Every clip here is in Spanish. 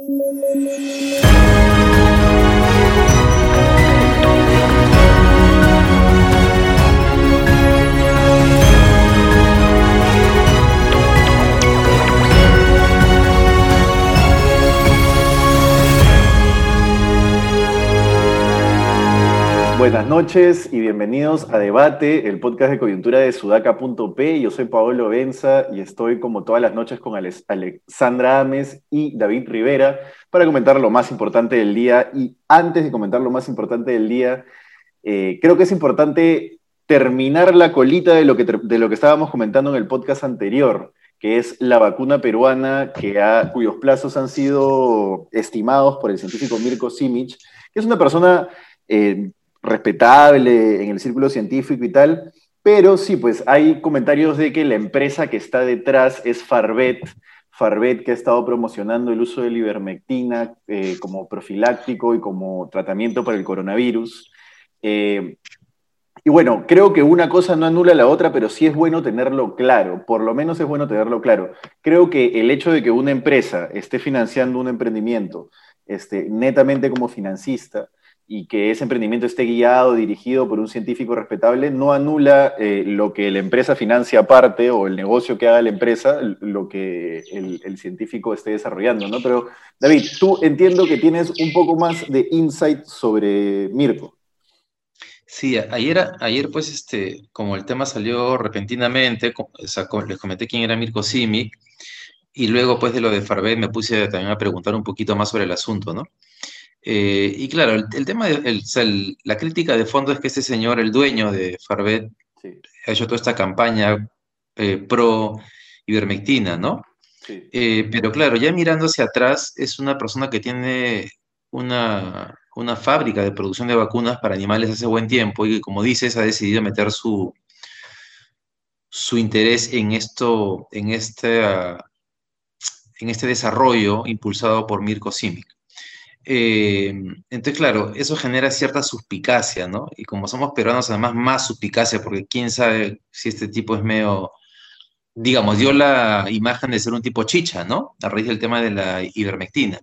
Thank you. Buenas noches y bienvenidos a Debate, el podcast de coyuntura de sudaca.p. Yo soy Paolo Benza y estoy como todas las noches con Alexandra Ames y David Rivera para comentar lo más importante del día. Y antes de comentar lo más importante del día, eh, creo que es importante terminar la colita de lo, que, de lo que estábamos comentando en el podcast anterior, que es la vacuna peruana que cuyos plazos han sido estimados por el científico Mirko Simic, que es una persona... Eh, respetable en el círculo científico y tal, pero sí, pues hay comentarios de que la empresa que está detrás es Farbet, Farbet que ha estado promocionando el uso de la ivermectina eh, como profiláctico y como tratamiento para el coronavirus. Eh, y bueno, creo que una cosa no anula la otra, pero sí es bueno tenerlo claro, por lo menos es bueno tenerlo claro. Creo que el hecho de que una empresa esté financiando un emprendimiento este, netamente como financista, y que ese emprendimiento esté guiado, dirigido por un científico respetable, no anula eh, lo que la empresa financia aparte o el negocio que haga la empresa, lo que el, científico esté desarrollando, ¿no? Pero, David, tú entiendo que tienes un poco más de insight sobre Mirko. Sí, ayer, ayer pues, este, como el tema salió repentinamente, les comenté quién era Mirko Simic, y luego, pues, de lo de Farbet me puse también a preguntar un poquito más sobre el asunto, ¿no? Eh, y claro, el, tema, de, la crítica de fondo es que este señor, el dueño de Farbet, ha hecho toda esta campaña eh, pro ivermectina, ¿no? Eh, pero claro, ya mirando hacia atrás, es una persona que tiene una, una fábrica de producción de vacunas para animales hace buen tiempo y que, como dices, ha decidido meter su, su interés en esto, en este, en este desarrollo impulsado por Mirko Simic. Eh, entonces, claro, eso genera cierta suspicacia, ¿no? Y como somos peruanos, además más suspicacia, porque quién sabe si este tipo es medio, digamos, dio la imagen de ser un tipo chicha, ¿no? A raíz del tema de la ivermectina.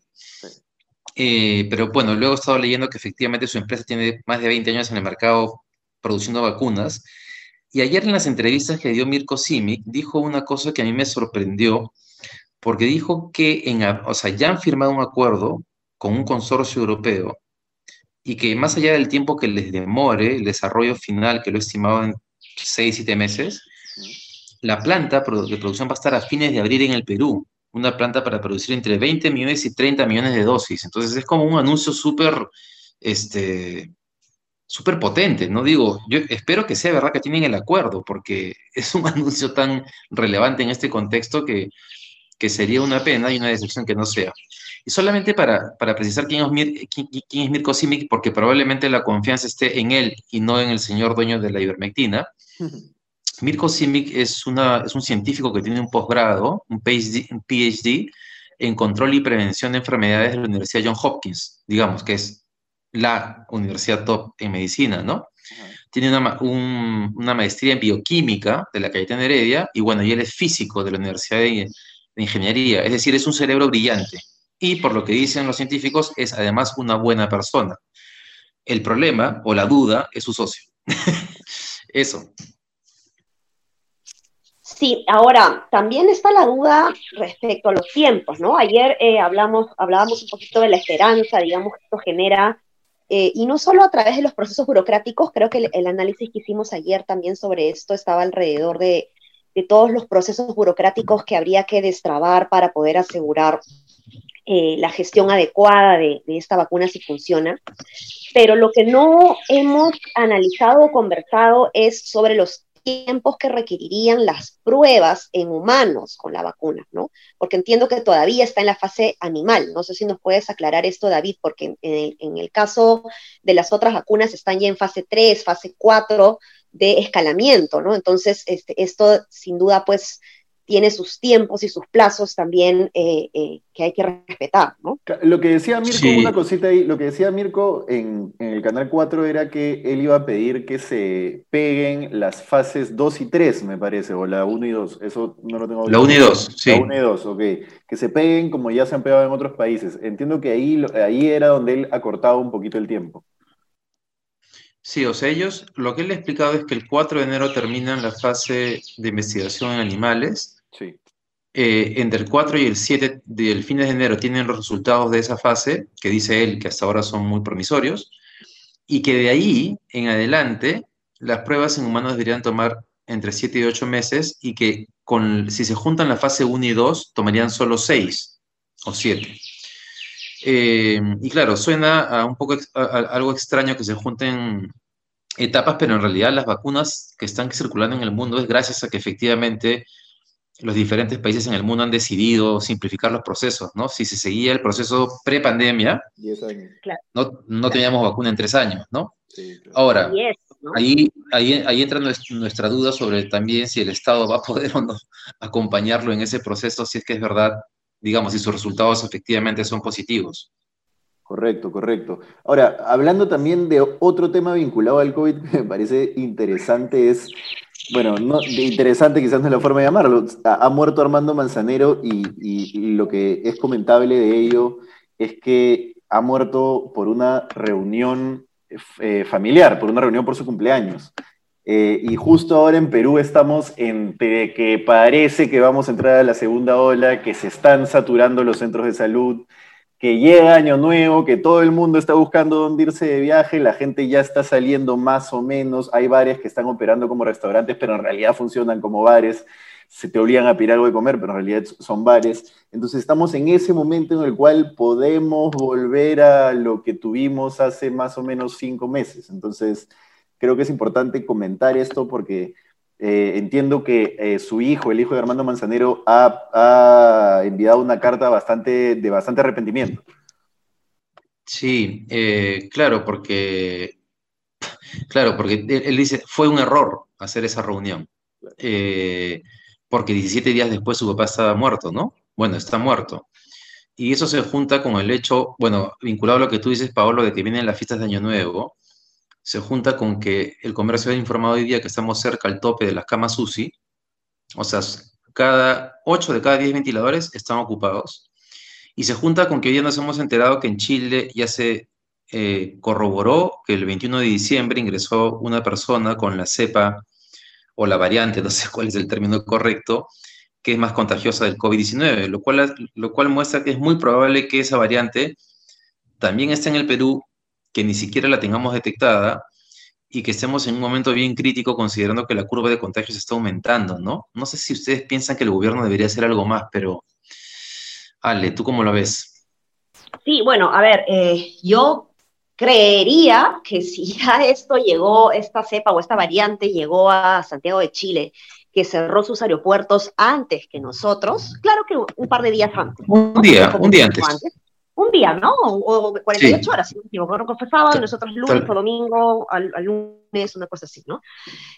Eh, pero bueno, luego he estado leyendo que efectivamente su empresa tiene más de 20 años en el mercado produciendo vacunas. Y ayer en las entrevistas que dio Mirko Simic, dijo una cosa que a mí me sorprendió, porque dijo que en, o sea, ya han firmado un acuerdo con un consorcio europeo y que más allá del tiempo que les demore el desarrollo final, que lo estimaban en 6, 7 meses, la planta de producción va a estar a fines de abril en el Perú, una planta para producir entre 20 millones y 30 millones de dosis. Entonces es como un anuncio súper este, súper potente, ¿no? Digo, yo espero que sea verdad que tienen el acuerdo, porque es un anuncio tan relevante en este contexto que, que sería una pena y una decepción que no sea. Y solamente para, precisar quién es, quién, es Mirko Simic, porque probablemente la confianza esté en él y no en el señor dueño de la ivermectina. Mirko Simic es, una, es un científico que tiene un posgrado, un PhD, un PhD en control y prevención de enfermedades de la Universidad John Hopkins, digamos que es la universidad top en medicina, ¿no? Tiene una, una, maestría en bioquímica de la Cayetana Heredia y bueno, y él es físico de la Universidad de, de Ingeniería, es decir, es un cerebro brillante y por lo que dicen los científicos es además una buena persona. El problema o la duda es su socio. Eso. Sí, ahora también está la duda respecto a los tiempos, ¿no? Ayer eh, hablamos, hablábamos un poquito de la esperanza, digamos, que esto genera, eh, y no solo a través de los procesos burocráticos, creo que el, análisis que hicimos ayer también sobre esto estaba alrededor de, de todos los procesos burocráticos que habría que destrabar para poder asegurar eh, la gestión adecuada de, esta vacuna si funciona, pero lo que no hemos analizado o conversado es sobre los tiempos que requerirían las pruebas en humanos con la vacuna, ¿no? Porque entiendo que todavía está en la fase animal. No sé si nos puedes aclarar esto, David, porque en el, caso de las otras vacunas están ya en fase 3, fase 4 de escalamiento, ¿no? Entonces, este, esto sin duda, pues, tiene sus tiempos y sus plazos también eh, eh, que hay que respetar, ¿no? Lo que decía Mirko, una cosita ahí, lo que decía Mirko en, el Canal 4 era que él iba a pedir que se peguen las fases 2 y 3, me parece, o la 1 y 2, eso no lo tengo La 1 y 2, sí. La 1 y 2, ok. Que se peguen como ya se han pegado en otros países. Entiendo que ahí, ahí era donde él acortaba un poquito el tiempo. Sí, o sea, ellos, lo que él ha explicado es que el 4 de enero terminan la fase de investigación en animales. Sí. Eh, entre el 4 y el 7 del fines de enero tienen los resultados de esa fase, que dice él que hasta ahora son muy promisorios, y que de ahí en adelante las pruebas en humanos deberían tomar entre 7 y 8 meses y que con, si se juntan la fase 1 y 2 tomarían solo 6 o 7. Eh, y claro, suena a un poco algo extraño que se junten etapas, pero en realidad las vacunas que están circulando en el mundo es gracias a que efectivamente los diferentes países en el mundo han decidido simplificar los procesos, ¿no? Si se seguía el proceso pre-pandemia, no, no teníamos vacuna en tres años, ¿no? Ahora, Ahí, ahí, ahí entra nuestra duda sobre también si el Estado va a poder o no acompañarlo en ese proceso, si es que es verdad digamos, si sus resultados efectivamente son positivos. Correcto, correcto. Ahora, hablando también de otro tema vinculado al COVID que me parece interesante es, bueno, no, interesante quizás no es la forma de llamarlo, ha, muerto Armando Manzanero y, lo que es comentable de ello es que ha muerto por una reunión eh, familiar, por una reunión por su cumpleaños. Eh, y justo ahora en Perú estamos entre que parece que vamos a entrar a la segunda ola, que se están saturando los centros de salud, que llega Año Nuevo, que todo el mundo está buscando dónde irse de viaje, la gente ya está saliendo más o menos, hay bares que están operando como restaurantes, pero en realidad funcionan como bares, se te obligan a pedir algo de comer, pero en realidad son bares. Entonces estamos en ese momento en el cual podemos volver a lo que tuvimos hace más o menos cinco meses. Entonces creo que es importante comentar esto porque eh, entiendo que eh, su hijo, el hijo de Armando Manzanero, ha, enviado una carta bastante, de bastante arrepentimiento. Sí, eh, claro, porque, claro, porque él, dice, fue un error hacer esa reunión, porque 17 días después su papá estaba muerto, ¿no? Bueno, está muerto. Y eso se junta con el hecho, bueno, vinculado a lo que tú dices, Paolo, de que vienen las fiestas de Año Nuevo, se junta con que el comercio ha informado hoy día que estamos cerca al tope de las camas UCI, o sea, cada 8 de cada 10 ventiladores están ocupados, y se junta con que hoy día nos hemos enterado que en Chile ya se eh, corroboró que el 21 de diciembre ingresó una persona con la cepa o la variante, no sé cuál es el término correcto, que es más contagiosa del COVID-19, lo cual, lo cual muestra que es muy probable que esa variante también esté en el Perú que ni siquiera la tengamos detectada y que estemos en un momento bien crítico considerando que la curva de contagios está aumentando, ¿no? No sé si ustedes piensan que el gobierno debería hacer algo más, pero Ale, ¿tú cómo lo ves? Sí, bueno, a ver, eh, yo creería que si ya esto llegó, esta cepa o esta variante llegó a Santiago de Chile, que cerró sus aeropuertos antes que nosotros, claro que un par de días antes. Un día, un día antes un día, ¿no? O, 48 horas, si no me equivoco, fue sábado y nosotros lunes o domingo, al, lunes, una cosa así, ¿no?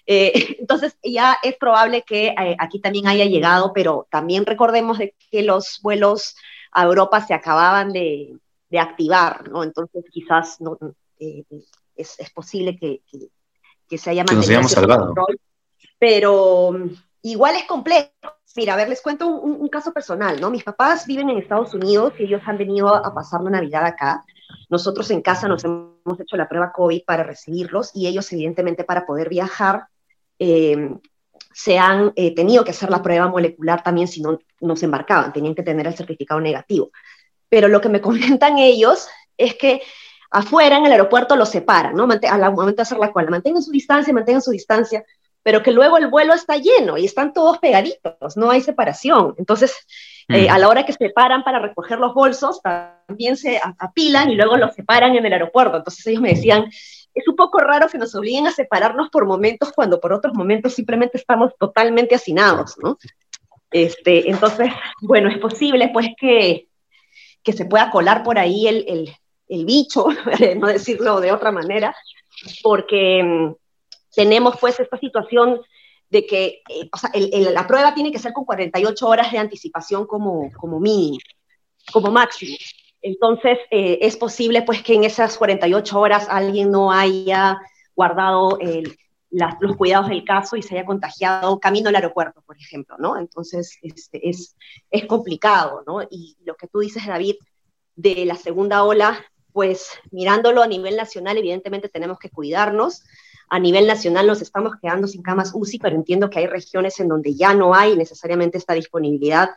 Eh, entonces ya es probable que eh, aquí también haya llegado, pero también recordemos de que los vuelos a Europa se acababan de, activar, ¿no? Entonces quizás no, eh, es, posible que, se haya mantenido. Que salvado. pero mm, igual es complejo Mira, a ver, les cuento un, caso personal, ¿no? Mis papás viven en Estados Unidos y ellos han venido a pasar la Navidad acá. Nosotros en casa nos hemos hecho la prueba COVID para recibirlos y ellos, evidentemente, para poder viajar, em, se han eh, tenido que hacer la prueba molecular también si no, no se embarcaban, tenían que tener el certificado negativo. Pero lo que me comentan ellos es que afuera en el aeropuerto los separan, ¿no? Al momento de hacer la cola, mantengan su distancia, mantengan su distancia, pero que luego el vuelo está lleno y están todos pegaditos, no hay separación. Entonces, eh, a la hora que se paran para recoger los bolsos, también se apilan y luego los separan en el aeropuerto. Entonces ellos me decían, es un poco raro que nos obliguen a separarnos por momentos cuando por otros momentos simplemente estamos totalmente hacinados, ¿no? Este, entonces, bueno, es posible pues que, que se pueda colar por ahí el, el, el bicho, no decirlo de otra manera, porque mm, tenemos pues esta situación de que, eh, o sea, la prueba tiene que ser con 48 horas de anticipación como, como mínimo, como máximo. Entonces, eh, es posible pues que en esas 48 horas alguien no haya guardado los cuidados del caso y se haya contagiado camino al aeropuerto, por ejemplo, ¿no? Entonces, este, es, es complicado, ¿no? Y lo que tú dices, David, de la segunda ola, pues mirándolo a nivel nacional, evidentemente tenemos que cuidarnos. A nivel nacional nos estamos quedando sin camas UCI, pero entiendo que hay regiones en donde ya no hay necesariamente esta disponibilidad.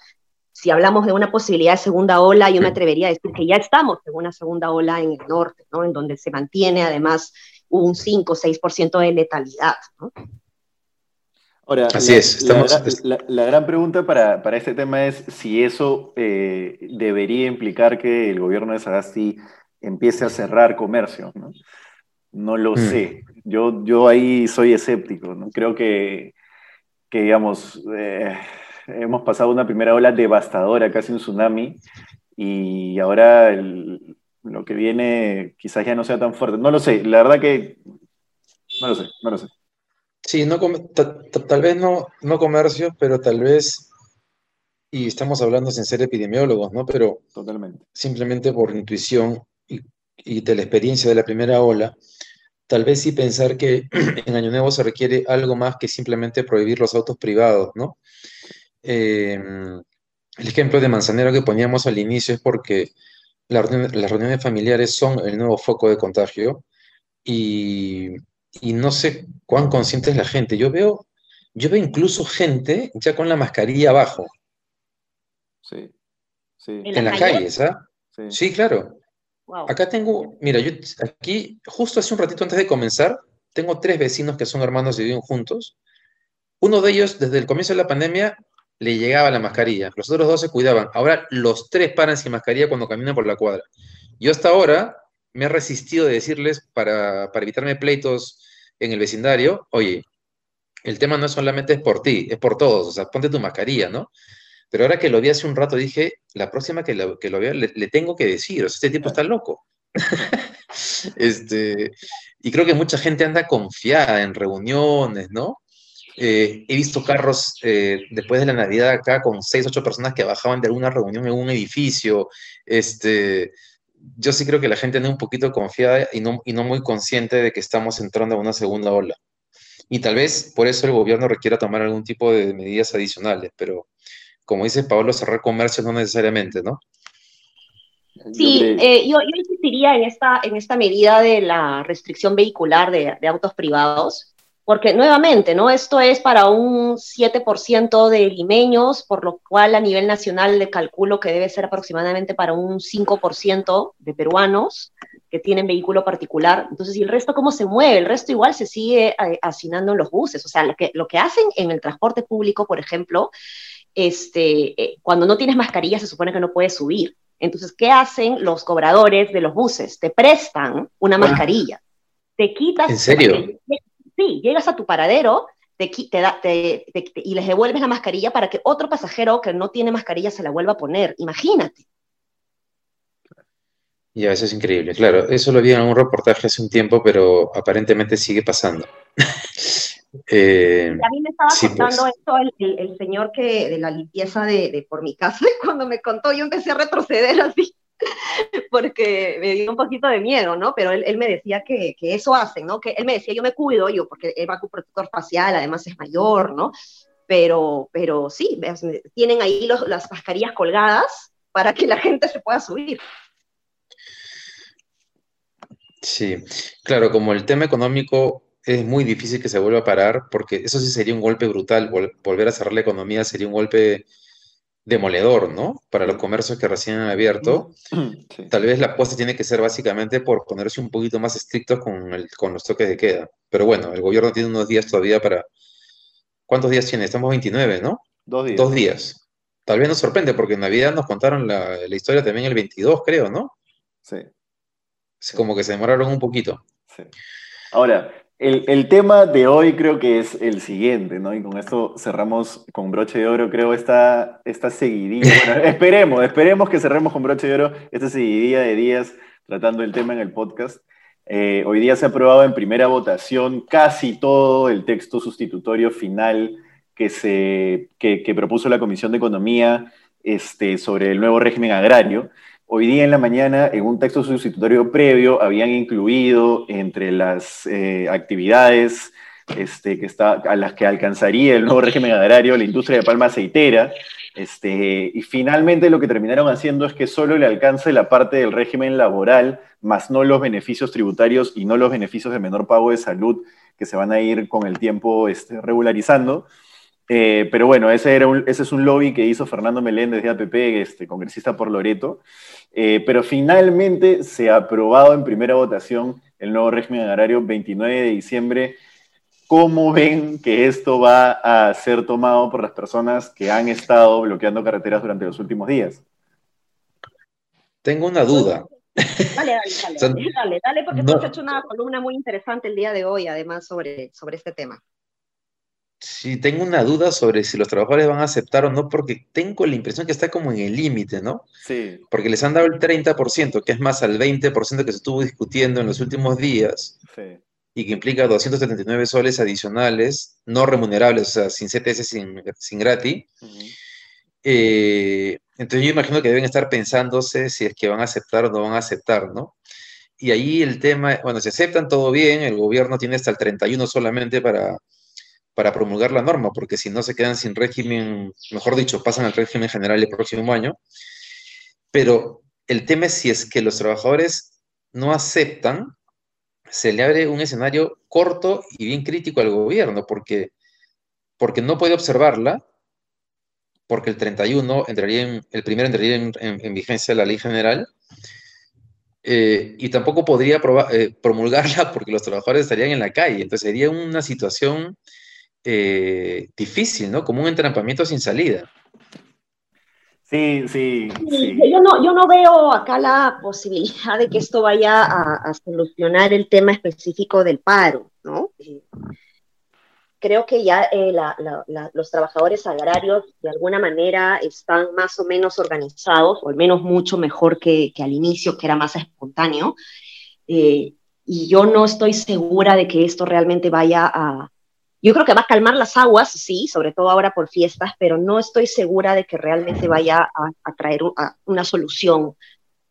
Si hablamos de una posibilidad de segunda ola, yo me atrevería a decir que ya estamos en una segunda ola en el norte, ¿no? En donde se mantiene además un 5 o 6% de letalidad, ¿no? Ahora, Así la, es. La, gran pregunta para, este tema es si eso eh, debería implicar que el gobierno de Sagasti empiece a cerrar comercio. No, no lo mm. sé. Yo, yo ahí soy escéptico. ¿no? Creo que, que digamos, eh, hemos pasado una primera ola devastadora, casi un tsunami, y ahora lo que viene quizás ya no sea tan fuerte. No lo sé, la verdad que no lo sé, no lo sé. Sí, no, tal vez no, no comercio, pero tal vez, y estamos hablando sin ser epidemiólogos, ¿no? Pero Totalmente. simplemente por intuición, y de la experiencia de la primera ola, tal vez sí pensar que en Año Nuevo se requiere algo más que simplemente prohibir los autos privados, ¿no? Em, el ejemplo de Manzanero que poníamos al inicio es porque las reuniones, familiares son el nuevo foco de contagio y, no sé cuán consciente es la gente. Yo veo, yo veo incluso gente ya con la mascarilla abajo. Sí, sí. En, las calles, ¿ah? sí, claro. Acá tengo, mira, yo aquí, justo hace un ratito antes de comenzar, tengo tres vecinos que son hermanos y viven juntos. Uno de ellos, desde el comienzo de la pandemia, le llegaba la mascarilla. Los otros dos se cuidaban. Ahora los tres paran sin mascarilla cuando caminan por la cuadra. Yo hasta ahora me he resistido de decirles, para, para evitarme pleitos en el vecindario, oye, el tema no solamente es por ti, es por todos. O sea, ponte tu mascarilla, ¿no? Pero ahora que lo vi hace un rato dije, la próxima que lo, que lo vea le, tengo que decir, o sea, este tipo está loco. este, y creo que mucha gente anda confiada en reuniones, ¿no? Eh, he visto carros eh, después de la Navidad acá con seis, ocho personas que bajaban de alguna reunión en un edificio. Este, yo sí creo que la gente anda un poquito confiada y no, y no muy consciente de que estamos entrando a una segunda ola. Y tal vez por eso el gobierno requiera tomar algún tipo de medidas adicionales, pero como dice Pablo, cerrar comercio no necesariamente, ¿no? Sí, eh, yo, insistiría en esta, en esta medida de la restricción vehicular de, autos privados, porque nuevamente, ¿no? Esto es para un 7% de limeños, por lo cual a nivel nacional le calculo que debe ser aproximadamente para un 5% de peruanos que tienen vehículo particular. Entonces, ¿y el resto cómo se mueve? El resto igual se sigue eh, hacinando en los buses. O sea, lo que, lo que hacen en el transporte público, por ejemplo, este, eh, cuando no tienes mascarilla se supone que no puedes subir. Entonces, ¿qué hacen los cobradores de los buses? Te prestan una mascarilla. Te quitas. ¿En serio? sí, llegas a tu paradero te, te, y les devuelves la mascarilla para que otro pasajero que no tiene mascarilla se la vuelva a poner. Imagínate. Ya, eso es increíble. Claro, eso lo vi en un reportaje hace un tiempo, pero aparentemente sigue pasando. Eh, a mí me estaba pues. contando esto el, señor que de la limpieza de, por mi casa, cuando me contó yo empecé a retroceder así, porque me dio un poquito de miedo, ¿no? Pero él, me decía que, eso hacen, ¿no? Que él me decía, yo me cuido, yo, porque él va con protector facial, además es mayor, ¿no? Pero, pero sí, tienen ahí las mascarillas colgadas para que la gente se pueda subir. Sí, claro, como el tema económico es muy difícil que se vuelva a parar, porque eso sí sería un golpe brutal. volver a cerrar la economía sería un golpe demoledor, ¿no? Para los comercios que recién han abierto. Tal vez la apuesta tiene que ser básicamente por ponerse un poquito más estrictos con, el, con los toques de queda. Pero bueno, el gobierno tiene unos días todavía para... ¿Cuántos días tiene? Estamos 29, ¿no? Dos días. Dos días. Tal vez nos sorprende, porque en Navidad nos contaron la, la historia también el 22, creo, ¿no? Sí. Como que se demoraron un poquito. Sí. Ahora, el, tema de hoy creo que es el siguiente, ¿no? Y con esto cerramos con broche de oro, creo, esta, esta seguidilla. Bueno, esperemos, esperemos que cerremos con broche de oro esta seguidilla de días tratando el tema en el podcast. Eh, hoy día se ha aprobado en primera votación casi todo el texto sustitutorio final que, se, que, propuso la Comisión de Economía este, sobre el nuevo régimen agrario. Hoy día en la mañana, en un texto sustitutorio previo, habían incluido entre las eh, actividades este, que está, a las que alcanzaría el nuevo régimen agrario la industria de palma aceitera. Este, y finalmente lo que terminaron haciendo es que solo le alcance la parte del régimen laboral, más no los beneficios tributarios y no los beneficios de menor pago de salud que se van a ir con el tiempo este, regularizando. Eh, pero bueno, ese, era ese es un lobby que hizo Fernando Meléndez de APP, este, congresista por Loreto. Eh, pero finalmente se ha aprobado en primera votación el nuevo régimen agrario 29 de diciembre. ¿Cómo ven que esto va a ser tomado por las personas que han estado bloqueando carreteras durante los últimos días? Tengo una duda. Dale, dale, dale, dale, dale, porque tú has hecho una columna muy interesante el día de hoy, además, sobre, sobre este tema. Sí, tengo una duda sobre si los trabajadores van a aceptar o no, porque tengo la impresión que está como en el límite, ¿no? Sí. Porque les han dado el 30%, que es más al 20% que se estuvo discutiendo en los últimos días, sí. y que implica 279 soles adicionales, no remunerables, o sea, sin CTS, sin, sin gratis. Eh, entonces yo imagino que deben estar pensándose si es que van a aceptar o no van a aceptar, ¿no? Y ahí el tema, bueno, si aceptan todo bien, el gobierno tiene hasta el 31 solamente para para promulgar la norma, porque si no se quedan sin régimen, mejor dicho, pasan al régimen general el próximo año. Pero el tema es si es que los trabajadores no aceptan, se le abre un escenario corto y bien crítico al gobierno, porque, porque no puede observarla, porque el 31 entraría en, el primero entraría en, vigencia la ley general, eh, y tampoco podría eh, promulgarla porque los trabajadores estarían en la calle. Entonces sería una situación eh, difícil, ¿no? Como un entrampamiento sin salida. Sí, sí, Yo, no, yo no veo acá la posibilidad de que esto vaya a, solucionar el tema específico del paro, ¿no? Eh, creo que ya eh, los trabajadores agrarios de alguna manera están más o menos organizados, o al menos mucho mejor que, al inicio, que era más espontáneo. y yo no estoy segura de que esto realmente vaya a, yo creo que va a calmar las aguas, sí, sobre todo ahora por fiestas, pero no estoy segura de que realmente vaya a, traer una solución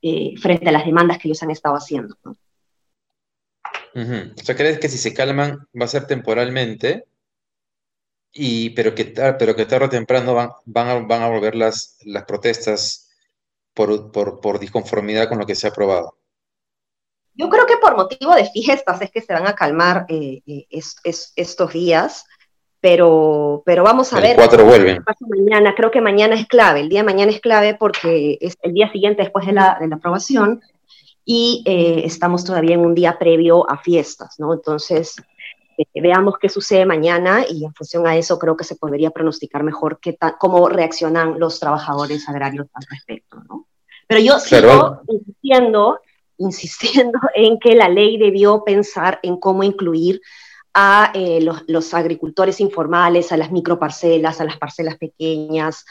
eh, frente a las demandas que ellos han estado haciendo. ¿no? O sea, ¿crees que si se calman va a ser temporalmente? Y, pero, que, pero que tarde o temprano van, van, a, van a volver las, las protestas por, por, por disconformidad con lo que se ha aprobado. Yo creo que por motivo de fiestas es que se van a calmar eh, eh, estos días, pero, pero vamos a el ver. Cuatro vuelven. mañana, creo que mañana es clave, el día de mañana es clave porque es el día siguiente después de la, de la aprobación y eh, estamos todavía en un día previo a fiestas, ¿no? Entonces, veamos qué sucede mañana y en función a eso creo que se podría pronosticar mejor qué cómo reaccionan los trabajadores agrarios al respecto, ¿no? Pero yo sigo insistiendo insistiendo en que la ley debió pensar en cómo incluir a eh, los, agricultores informales, a las microparcelas, a las parcelas pequeñas,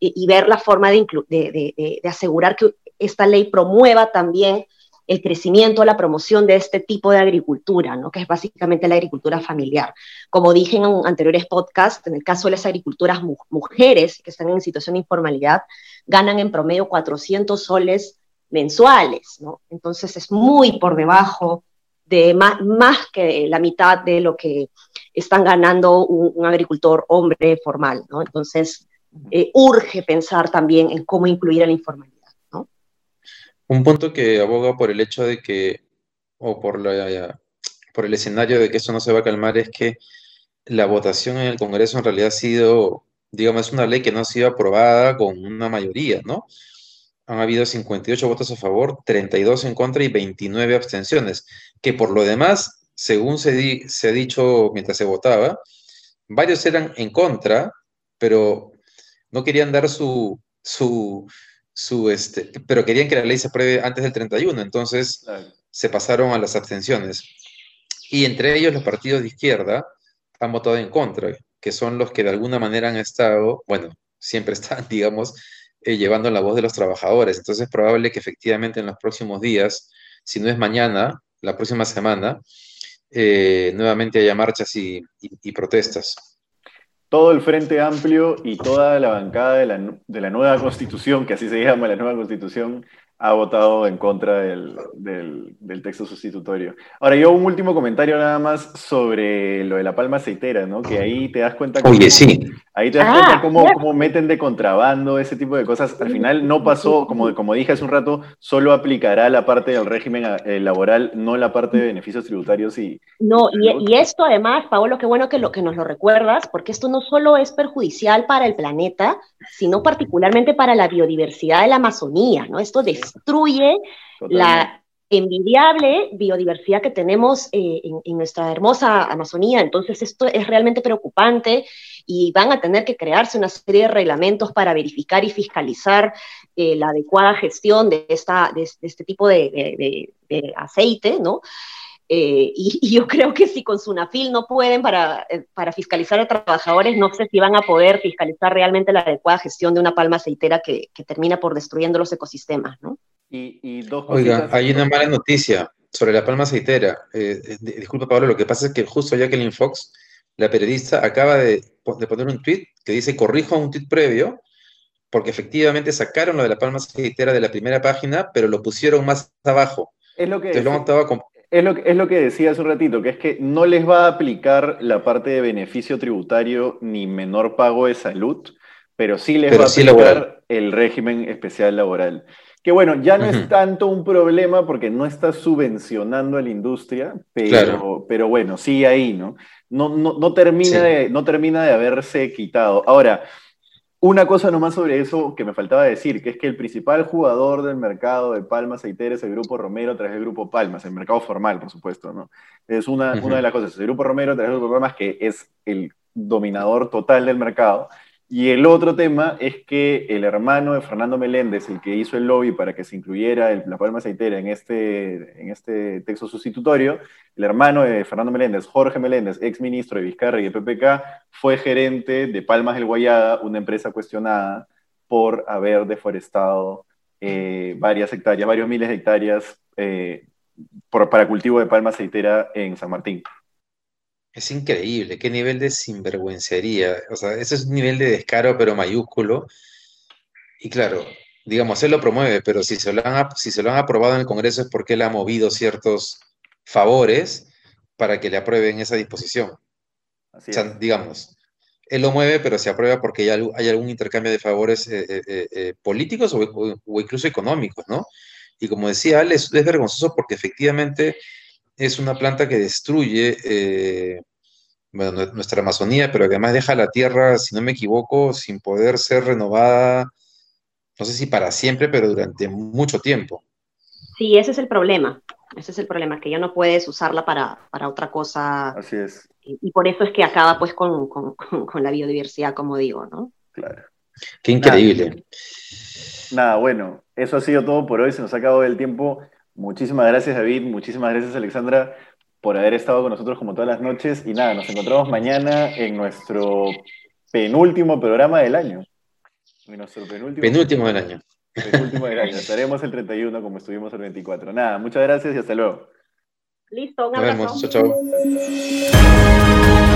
y, ver la forma de, asegurar que esta ley promueva también el crecimiento, la promoción de este tipo de agricultura, ¿no? que es básicamente la agricultura familiar. Como dije en anteriores podcasts, en el caso de las agriculturas mujeres que están en situación de informalidad, ganan en promedio 400 soles mensuales, ¿no? Entonces es muy por debajo de más, que la mitad de lo que están ganando un, agricultor hombre formal, ¿no? Entonces eh, urge pensar también en cómo incluir a la informalidad, ¿no? Un punto que aboga por el hecho de que, o por, la, por el escenario de que eso no se va a calmar, es que la votación en el Congreso en realidad ha sido, digamos, es una ley que no ha sido aprobada con una mayoría, ¿no? Han habido 58 votos a favor, 32 en contra y 29 abstenciones, que por lo demás, según se, se ha dicho mientras se votaba, varios eran en contra, pero no querían dar su, su, su este, pero querían que la ley se apruebe antes del 31, entonces se pasaron a las abstenciones. Y entre ellos los partidos de izquierda han votado en contra, que son los que de alguna manera han estado, bueno, siempre están, digamos, eh, llevando la voz de los trabajadores. Entonces es probable que efectivamente en los próximos días, si no es mañana, la próxima semana, eh, nuevamente haya marchas y, protestas. Todo el Frente Amplio y toda la bancada de la, de la nueva constitución, que así se llama la nueva constitución, ha votado en contra del, del, texto sustitutorio. Ahora, yo un último comentario nada más sobre lo de la palma aceitera, ¿no? Que ahí te das cuenta... Oye, sí. Ahí te das cuenta ah, cómo, cómo, meten de contrabando, ese tipo de cosas. Al final no pasó, como, como dije hace un rato, solo aplicará la parte del régimen eh, laboral, no la parte de beneficios tributarios y... No, y, y esto además, Paolo, qué bueno que, lo, que nos lo recuerdas, porque esto no solo es perjudicial para el planeta, sino particularmente para la biodiversidad de la Amazonía, ¿no? Esto de destruye la envidiable biodiversidad que tenemos eh, en, nuestra hermosa Amazonía. Entonces esto es realmente preocupante y van a tener que crearse una serie de reglamentos para verificar y fiscalizar eh, la adecuada gestión de, esta, de, este tipo de, aceite, ¿no? Eh, y, yo creo que si con Sunafil no pueden para, para, fiscalizar a trabajadores, no sé si van a poder fiscalizar realmente la adecuada gestión de una palma aceitera que, que termina por destruyendo los ecosistemas, ¿no? Y, dos Oiga, hay una mala noticia sobre la palma aceitera. Eh, eh disculpa, Pablo, lo que pasa es que justo Jacqueline Fox, la periodista, acaba de, poner un tweet que dice, corrijo un tweet previo, porque efectivamente sacaron lo de la palma aceitera de la primera página, pero lo pusieron más abajo. Es lo que, es, lo, es lo que decía hace un ratito, que es que no les va a aplicar la parte de beneficio tributario ni menor pago de salud, pero sí les va a aplicar el régimen especial laboral. Que bueno, ya no es tanto un problema porque no está subvencionando a la industria, pero, pero bueno, sí ahí, ¿no? No, no, termina de, no termina de haberse quitado. Ahora, una cosa nomás sobre eso que me faltaba decir, que es que el principal jugador del mercado de palmas aceiteras es el Grupo Romero tras el Grupo Palmas, el mercado formal, por supuesto, ¿no? Es una, una de las cosas. El Grupo Romero tras el Grupo Palmas, que es el dominador total del mercado, y el otro tema es que el hermano de Fernando Meléndez, el que hizo el lobby para que se incluyera la palma aceitera en este, en este texto sustitutorio, el hermano de Fernando Meléndez, Jorge Meléndez, ex ministro de Vizcarra y de PPK, fue gerente de Palmas del Guayada, una empresa cuestionada por haber deforestado eh, varias hectáreas, varios miles de hectáreas eh, para cultivo de palma aceitera en San Martín. Es increíble, qué nivel de sinvergüencería. O sea, ese es un nivel de descaro, pero mayúsculo. Y claro, digamos, él lo promueve, pero si se lo han, si se lo han aprobado en el Congreso es porque él ha movido ciertos favores para que le aprueben esa disposición. o sea, digamos, él lo mueve, pero se aprueba porque hay, hay algún intercambio de favores eh, eh, eh, políticos o, incluso económicos, ¿no? Y como decía él, es vergonzoso porque efectivamente es una planta que destruye eh, nuestra Amazonía, pero además deja la tierra, si no me equivoco, sin poder ser renovada, no sé si para siempre, pero durante mucho tiempo. Sí, ese es el problema. Ese es el problema, que ya no puedes usarla para, otra cosa. Así es. Y, por eso es que acaba pues con, la biodiversidad, como digo, ¿no? Claro. Qué increíble. Nada, bueno, eso ha sido todo por hoy, se nos ha acabado el tiempo. Muchísimas gracias, David. Muchísimas gracias, Alexandra, por haber estado con nosotros como todas las noches. Y nada, nos encontramos mañana en nuestro penúltimo programa del año. nuestro penúltimo, del año. Penúltimo del año. Estaremos el 31 como estuvimos el 24. Nada, muchas gracias y hasta luego. Listo, un abrazo. Nos vemos. Chao, chao.